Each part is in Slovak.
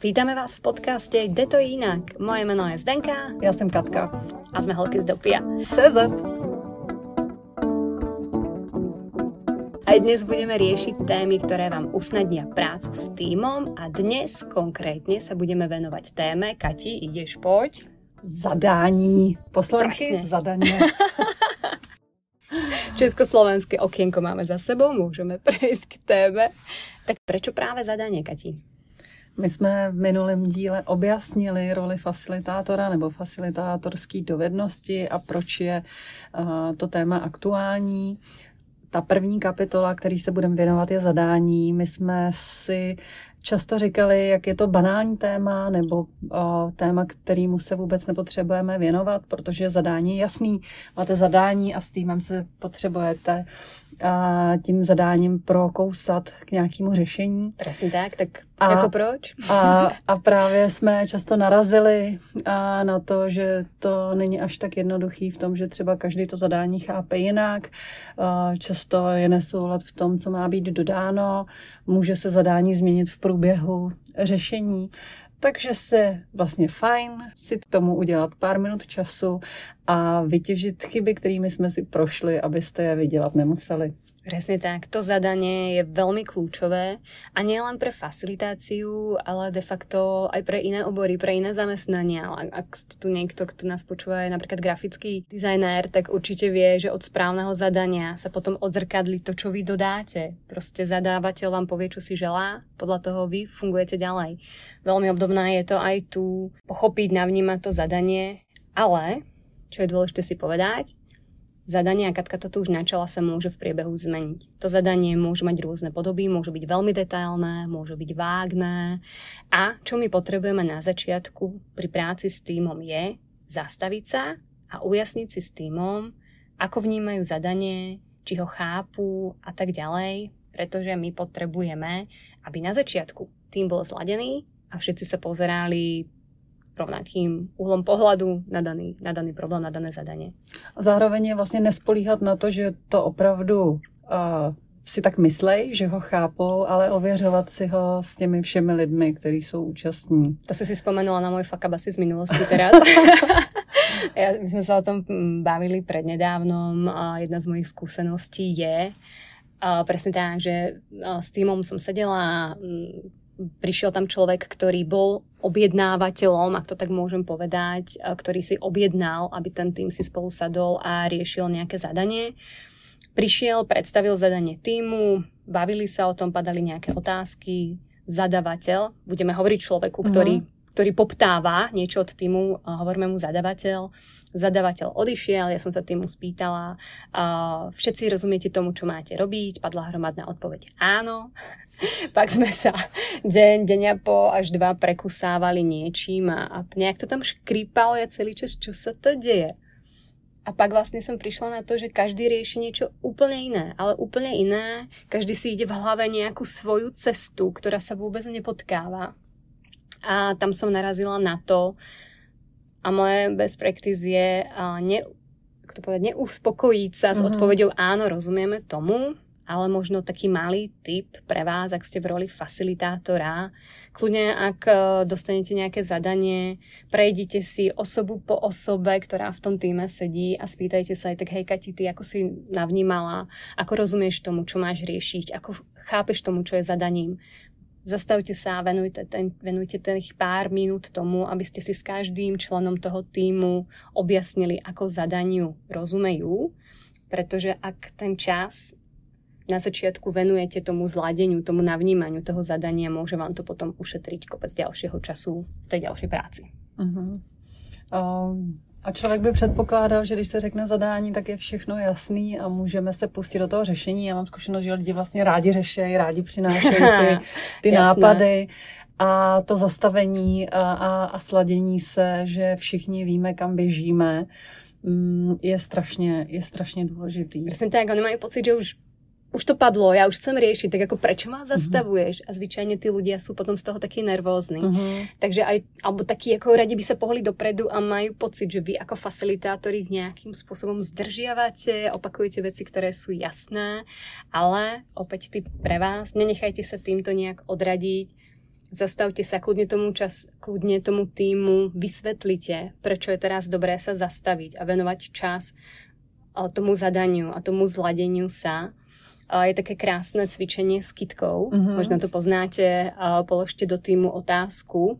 Vítame vás v podcaste Jde to jinak. Moje jméno je Zdenka. Já jsem Katka. A jsme holky z Dopia. CZ. Aj dnes budeme riešiť témy, ktoré vám usnadnia prácu s týmom a dnes konkrétne sa budeme venovať téme, Kati, ideš, poď. Zadání. Po slovensky zadanie. Československé okienko máme za sebou, môžeme prejsť k téme. Tak prečo práve zadanie, Kati? My jsme v minulém díle objasnili roli facilitátora nebo facilitátorské dovednosti a proč je uh, to téma aktuální ta první kapitola, který se budeme věnovat, je zadání. My jsme si často říkali, jak je to banální téma nebo o, téma, kterýmu se vůbec nepotřebujeme věnovat, protože zadání je jasný. Máte zadání a s týmem se potřebujete a tím zadáním prokousat k nějakému řešení. Přesně tak, tak a, jako proč? A, a právě jsme často narazili a na to, že to není až tak jednoduchý v tom, že třeba každý to zadání chápe jinak. A často je nesoulad v tom, co má být dodáno. Může se zadání změnit v průběhu řešení. Takže se vlastně fajn si k tomu udělat pár minut času a vytěžit chyby, kterými jsme si prošli, abyste je vydělat nemuseli. Presne tak. To zadanie je veľmi kľúčové a nie len pre facilitáciu, ale de facto aj pre iné obory, pre iné zamestnania. Ak tu niekto, kto nás počúva, je napríklad grafický dizajner, tak určite vie, že od správneho zadania sa potom odzrkadli to, čo vy dodáte. Proste zadávateľ vám povie, čo si želá, podľa toho vy fungujete ďalej. Veľmi obdobná je to aj tu pochopiť, navnímať to zadanie, ale, čo je dôležité si povedať, Zadanie, a Katka to tu už načala, sa môže v priebehu zmeniť. To zadanie môže mať rôzne podoby, môžu byť veľmi detailné, môžu byť vágné. A čo my potrebujeme na začiatku pri práci s týmom je zastaviť sa a ujasniť si s týmom, ako vnímajú zadanie, či ho chápu a tak ďalej, pretože my potrebujeme, aby na začiatku tým bol zladený a všetci sa pozerali rovnakým uhlom pohľadu na daný, na daný problém, na dané zadanie. Zároveň je vlastně nespolíhat na to, že to opravdu uh, si tak myslej, že ho chápou, ale ověřovat si ho s těmi všemi lidmi, kteří jsou účastní. To si si spomenula na môj fakabasy z minulosti teraz. ja, my sme sa o tom mm, bavili prednedávnom a jedna z mojich skúseností je uh, presne tak, že uh, s týmom som sedela mm, prišiel tam človek, ktorý bol objednávateľom, ak to tak môžem povedať, ktorý si objednal, aby ten tým si spolu sadol a riešil nejaké zadanie. Prišiel, predstavil zadanie týmu, bavili sa o tom, padali nejaké otázky. Zadavateľ, budeme hovoriť človeku, ktorý uh-huh ktorý poptáva niečo od týmu, hovoríme mu zadavateľ. Zadavateľ odišiel, ja som sa týmu spýtala, všetci rozumiete tomu, čo máte robiť, padla hromadná odpoveď áno. Pak sme sa deň, deň a po až dva prekusávali niečím a, a nejak to tam škrípalo ja celý čas, čo sa to deje. A pak vlastne som prišla na to, že každý rieši niečo úplne iné, ale úplne iné. Každý si ide v hlave nejakú svoju cestu, ktorá sa vôbec nepotkáva a tam som narazila na to, a moje best practice je ne, to povedať, neuspokojiť sa uh-huh. s mhm. odpovedou áno, rozumieme tomu, ale možno taký malý tip pre vás, ak ste v roli facilitátora. Kľudne, ak dostanete nejaké zadanie, prejdite si osobu po osobe, ktorá v tom týme sedí a spýtajte sa aj tak, hej Kati, ty ako si navnímala, ako rozumieš tomu, čo máš riešiť, ako chápeš tomu, čo je zadaním zastavte sa a venujte, ten, venujte tých pár minút tomu, aby ste si s každým členom toho týmu objasnili, ako zadaniu rozumejú, pretože ak ten čas na začiatku venujete tomu zladeniu, tomu navnímaniu toho zadania, môže vám to potom ušetriť kopec ďalšieho času v tej ďalšej práci. Uh-huh. Um, a člověk by předpokládal, že když se řekne zadání, tak je všechno jasný a můžeme se pustit do toho řešení. Já mám zkušenost, že lidi vlastně rádi řešejí, rádi přinášejí ty, ty nápady a to zastavení a, a, a sladění se, že všichni víme, kam běžíme, mm, je strašně, je strašně důležitý. Presne tak, oni majú pocit, že už už to padlo, ja už chcem riešiť, tak ako prečo ma mhm. zastavuješ? Uh-huh. A zvyčajne tí ľudia sú potom z toho takí nervózni. Uh-huh. Takže aj, alebo takí ako radi by sa pohli dopredu a majú pocit, že vy ako facilitátori nejakým spôsobom zdržiavate, opakujete veci, ktoré sú jasné, ale opäť ty pre vás, nenechajte sa týmto nejak odradiť. zastavte sa, kľudne tomu, čas, kľudne tomu týmu vysvetlite, prečo je teraz dobré sa zastaviť a venovať čas tomu zadaniu a tomu zladeniu sa. Je také krásne cvičenie s kitkou, mm-hmm. možno to poznáte, položte do týmu otázku,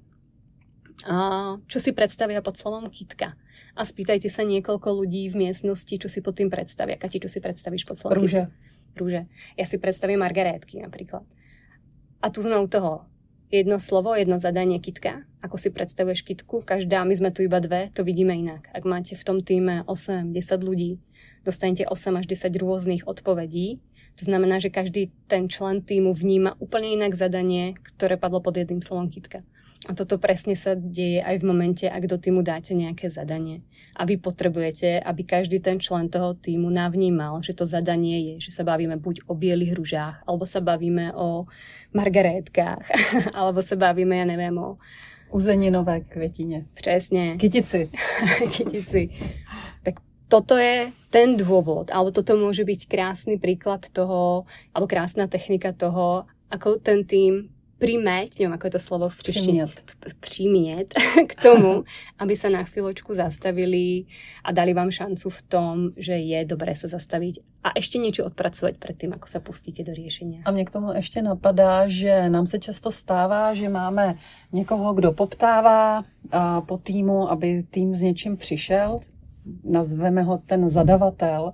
čo si predstavia pod slovom kitka. A spýtajte sa niekoľko ľudí v miestnosti, čo si pod tým predstavia. Kati, čo si predstavíš pod slovom Rúže. kitka? Rúže. Ja si predstavím margarétky napríklad. A tu sme u toho jedno slovo, jedno zadanie kitka. Ako si predstavuješ kitku? Každá, my sme tu iba dve, to vidíme inak. Ak máte v tom týme 8-10 ľudí, dostanete 8 až 10 rôznych odpovedí. To znamená, že každý ten člen týmu vníma úplne inak zadanie, ktoré padlo pod jedným slovom kitka. A toto presne sa deje aj v momente, ak do týmu dáte nejaké zadanie. A vy potrebujete, aby každý ten člen toho týmu navnímal, že to zadanie je, že sa bavíme buď o bielých rúžách, alebo sa bavíme o margarétkách, alebo sa bavíme, ja neviem, o Uzeninové kvetine. Přesně. Kytici. Kytici. Tak toto je ten dôvod, alebo toto môže byť krásny príklad toho, alebo krásna technika toho, ako ten tým primeť, neviem, ako je to slovo v češtine, Přimieť k tomu, aby sa na chvíľočku zastavili a dali vám šancu v tom, že je dobré sa zastaviť a ešte niečo odpracovať pred tým, ako sa pustíte do riešenia. A mě k tomu ještě napadá, že nám se často stává, že máme někoho, kdo poptává po týmu, aby tým s něčím přišel, nazveme ho ten zadavatel,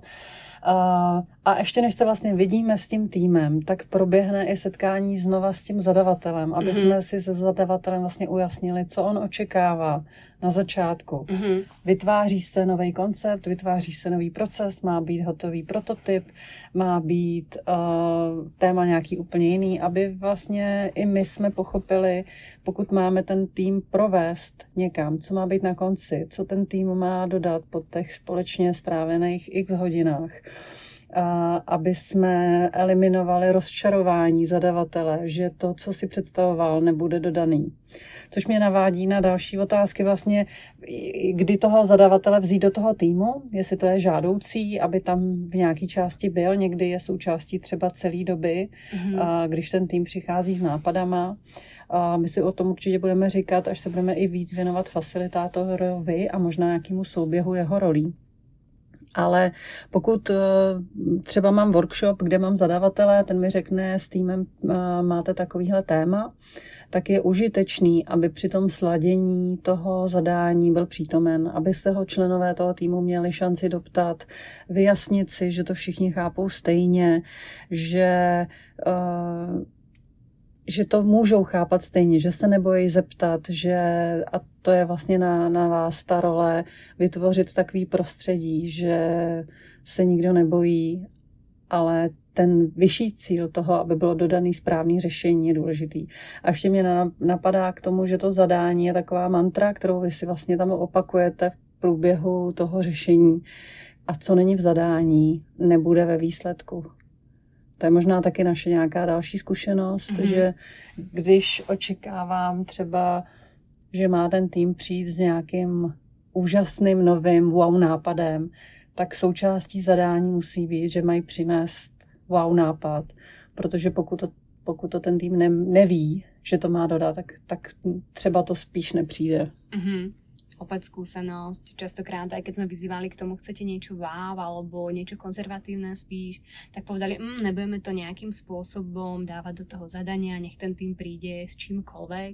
a ještě než se vlastně vidíme s tím týmem, tak proběhne i setkání znova s tím zadavatelem, aby mm-hmm. jsme si se zadavatelem vlastně ujasnili, co on očekává na začátku. Mm-hmm. Vytváří se nový koncept, vytváří se nový proces, má být hotový prototyp, má být uh, téma nějaký úplně jiný, aby vlastně i my jsme pochopili, pokud máme ten tým provést někam, co má být na konci, co ten tým má dodat po těch společně strávených x hodinách aby jsme eliminovali rozčarování zadavatele, že to, co si představoval, nebude dodaný. Což mě navádí na další otázky vlastně, kdy toho zadavatele vzít do toho týmu, jestli to je žádoucí, aby tam v nějaké části byl, někdy je součástí třeba celé doby, mm-hmm. když ten tým přichází s nápadama. A my si o tom určitě budeme říkat, až se budeme i víc věnovat facilitátorovi a možná nějakému souběhu jeho rolí. Ale pokud eh, třeba mám workshop, kde mám zadavatele, ten mi řekne, s týmem eh, máte takovýhle téma, tak je užitečný, aby při tom sladění toho zadání byl přítomen, aby se ho členové toho týmu měli šanci doptat, vyjasnit si, že to všichni chápou stejně, že uh, že to můžou chápat stejně, že se nebojí zeptat, že a to je vlastně na, na vás ta role vytvořit takový prostředí, že se nikdo nebojí, ale ten vyšší cíl toho, aby bylo dodaný správný řešení, je důležitý. A ještě mě napadá k tomu, že to zadání je taková mantra, kterou vy si vlastně tam opakujete v průběhu toho řešení. A co není v zadání, nebude ve výsledku. To je možná taky naše nějaká další zkušenost, mm-hmm. že když očekávám třeba, že má ten tým přijít s nějakým úžasným novým wow nápadem, tak součástí zadání musí být, že mají přinést wow nápad, protože pokud to, pokud to ten tým ne, neví, že to má dodat, tak, tak třeba to spíš nepřijde. Mm-hmm opäť skúsenosť, častokrát aj keď sme vyzývali k tomu, chcete niečo váv alebo niečo konzervatívne spíš, tak povedali, mm, nebudeme to nejakým spôsobom dávať do toho zadania, nech ten tým príde s čímkoľvek,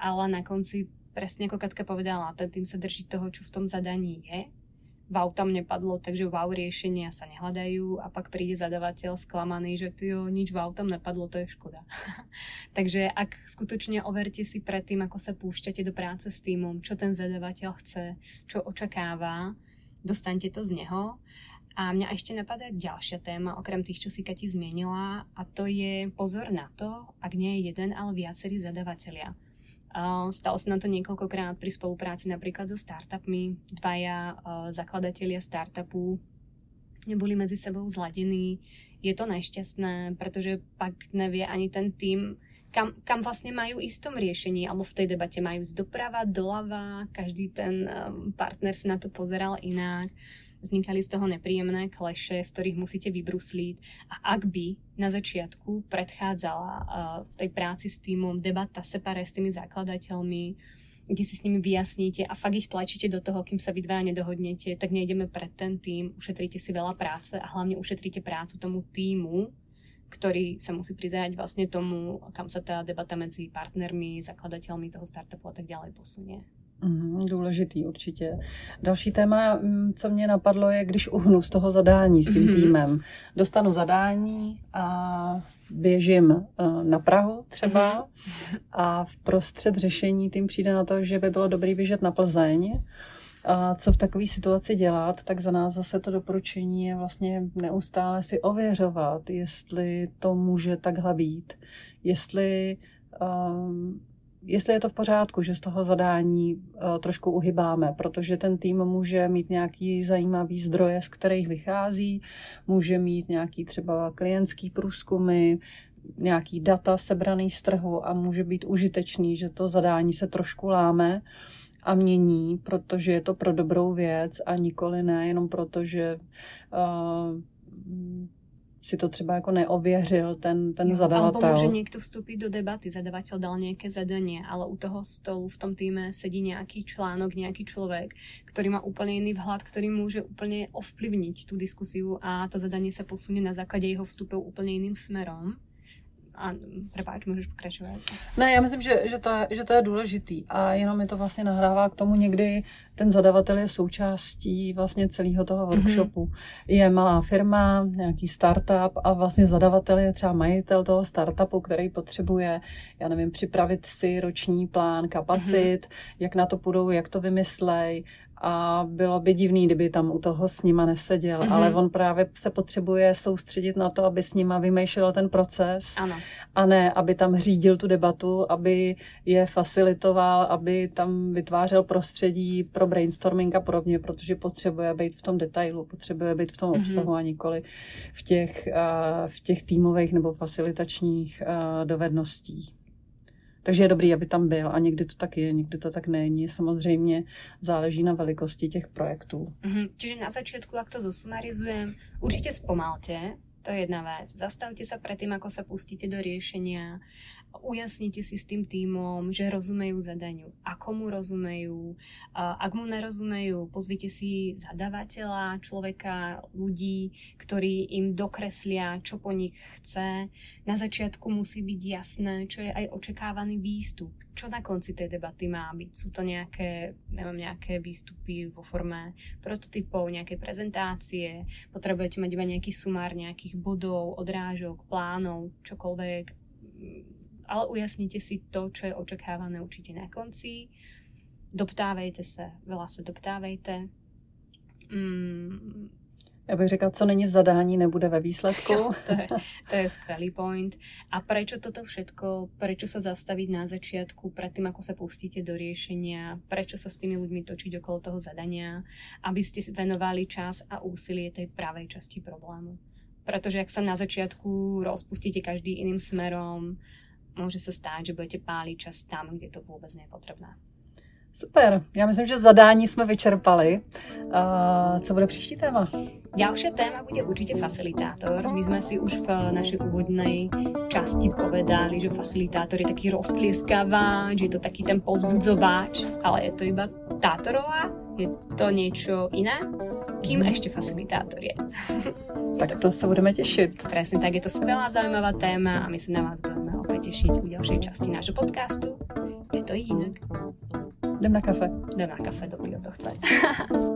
ale na konci presne ako Katka povedala, ten tým sa drží toho, čo v tom zadaní je wow tam nepadlo, takže wow riešenia sa nehľadajú a pak príde zadavateľ sklamaný, že jo, nič wow tam nepadlo, to je škoda. takže ak skutočne overte si predtým, ako sa púšťate do práce s týmom, čo ten zadavateľ chce, čo očakáva, dostaňte to z neho. A mňa ešte napadá ďalšia téma, okrem tých, čo si Kati zmienila, a to je pozor na to, ak nie je jeden, ale viacerí zadavatelia. Stalo sa nám to niekoľkokrát pri spolupráci napríklad so startupmi. Dvaja zakladatelia startupu neboli medzi sebou zladení. Je to nešťastné, pretože pak nevie ani ten tým, kam, kam vlastne majú ísť v tom riešení, alebo v tej debate majú ísť doprava, doľava, každý ten partner si na to pozeral inak. Vznikali z toho nepríjemné kleše, z ktorých musíte vybrusliť a ak by na začiatku predchádzala uh, tej práci s týmom debata separé s tými zakladateľmi, kde si s nimi vyjasníte a fakt ich tlačíte do toho, kým sa vy dvaja nedohodnete, tak nejdeme pred ten tým, ušetríte si veľa práce a hlavne ušetríte prácu tomu týmu, ktorý sa musí prizerať vlastne tomu, kam sa tá debata medzi partnermi, zakladateľmi toho startupu a tak ďalej posunie. Mm, důležitý určitě. Další téma, mm, co mě napadlo, je, když uhnu z toho zadání s tím mm-hmm. týmem. Dostanu zadání a běžím uh, na Prahu třeba mm-hmm. a v prostřed řešení tým přijde na to, že by bylo dobrý běžet na Plzeň. A co v takové situaci dělat, tak za nás zase to doporučení je vlastně neustále si ověřovat, jestli to může takhle být, jestli um, jestli je to v pořádku, že z toho zadání uh, trošku uhybáme, protože ten tým může mít nějaký zajímavý zdroje, z kterých vychází, může mít nějaký třeba klientský průzkumy, nějaký data sebraný z trhu a může být užitečný, že to zadání se trošku láme a mění, protože je to pro dobrou věc a nikoli ne jenom proto, že uh, si to třeba jako neověřil ten, ten jo, zadavatel. Alebo môže niekto vstúpiť do debaty, zadavateľ dal nejaké zadanie, ale u toho stolu v tom týme sedí nejaký článok, nejaký človek, ktorý má úplne iný vhľad, ktorý môže úplne ovplyvniť tú diskusiu a to zadanie sa posunie na základe jeho vstupov úplne iným smerom. A prepáč, můžeš pokračovat. Ne, já myslím, že, že, to je, že to je důležitý a jenom mi to vlastně nahrává k tomu někdy, ten zadavatel je součástí vlastně celého toho mhm. workshopu. Mm-hmm. Je malá firma, nějaký startup a vlastně zadavatel je třeba majitel toho startupu, který potřebuje, já nevím, připravit si roční plán kapacit, mm-hmm. jak na to půjdou, jak to vymyslej, a bylo by divný, kdyby tam u toho s nima neseděl, mm-hmm. ale on právě se potřebuje soustředit na to, aby s nima vymýšlel ten proces ano. a ne, aby tam řídil tu debatu, aby je facilitoval, aby tam vytvářel prostředí pro brainstorming a podobně, protože potřebuje být v tom detailu, potřebuje být v tom mm-hmm. obsahu a nikoli v těch, v těch týmových nebo facilitačních dovedností. Takže je dobrý, aby tam byl a někdy to tak je, někdy to tak není. Samozřejmě záleží na velikosti těch projektů. Mm-hmm. Čiže na začátku, jak to zosumarizujem, určitě zpomalte, to je jedna vec. Zastavte sa predtým, ako sa pustíte do riešenia. Ujasnite si s tým týmom, že rozumejú zadaniu. Ako mu rozumejú. Ak mu nerozumejú, pozvite si zadavateľa, človeka, ľudí, ktorí im dokreslia, čo po nich chce. Na začiatku musí byť jasné, čo je aj očakávaný výstup. Čo na konci tej debaty má byť? Sú to nejaké, neviem, nejaké výstupy vo forme prototypov, nejaké prezentácie, potrebujete mať iba nejaký sumár nejakých bodov, odrážok, plánov, čokoľvek. Ale ujasnite si to, čo je očakávané určite na konci. Doptávejte sa, veľa sa doptávejte. Mm, já bych řekla, co není v zadání, nebude ve výsledku. Jo, to, je, to je skvelý point. A prečo toto všetko, prečo sa zastaviť na začiatku, predtým ako sa pustíte do riešenia, prečo sa s tými ľuďmi točiť okolo toho zadania, aby ste venovali čas a úsilie tej pravej časti problému. Pretože ak sa na začiatku rozpustíte každý iným smerom, môže sa stáť, že budete páliť čas tam, kde to vôbec nie je potrebné. Super, já myslím, že zadání jsme vyčerpali. Uh, co bude příští téma? Ďalšia téma bude určite facilitátor. My sme si už v našej úvodnej časti povedali, že facilitátor je taký roztlieskaváč, je to taký ten pozbudzováč, ale je to iba tátorová, je to niečo iné. Kým ešte facilitátor je? tak to sa budeme tešiť. Presne tak, je to skvelá, zaujímavá téma a my sa na vás budeme tešiť u ďalšej časti nášho podcastu. Je to inak. Jdem na kafe. Jdem na kafe, do to chce.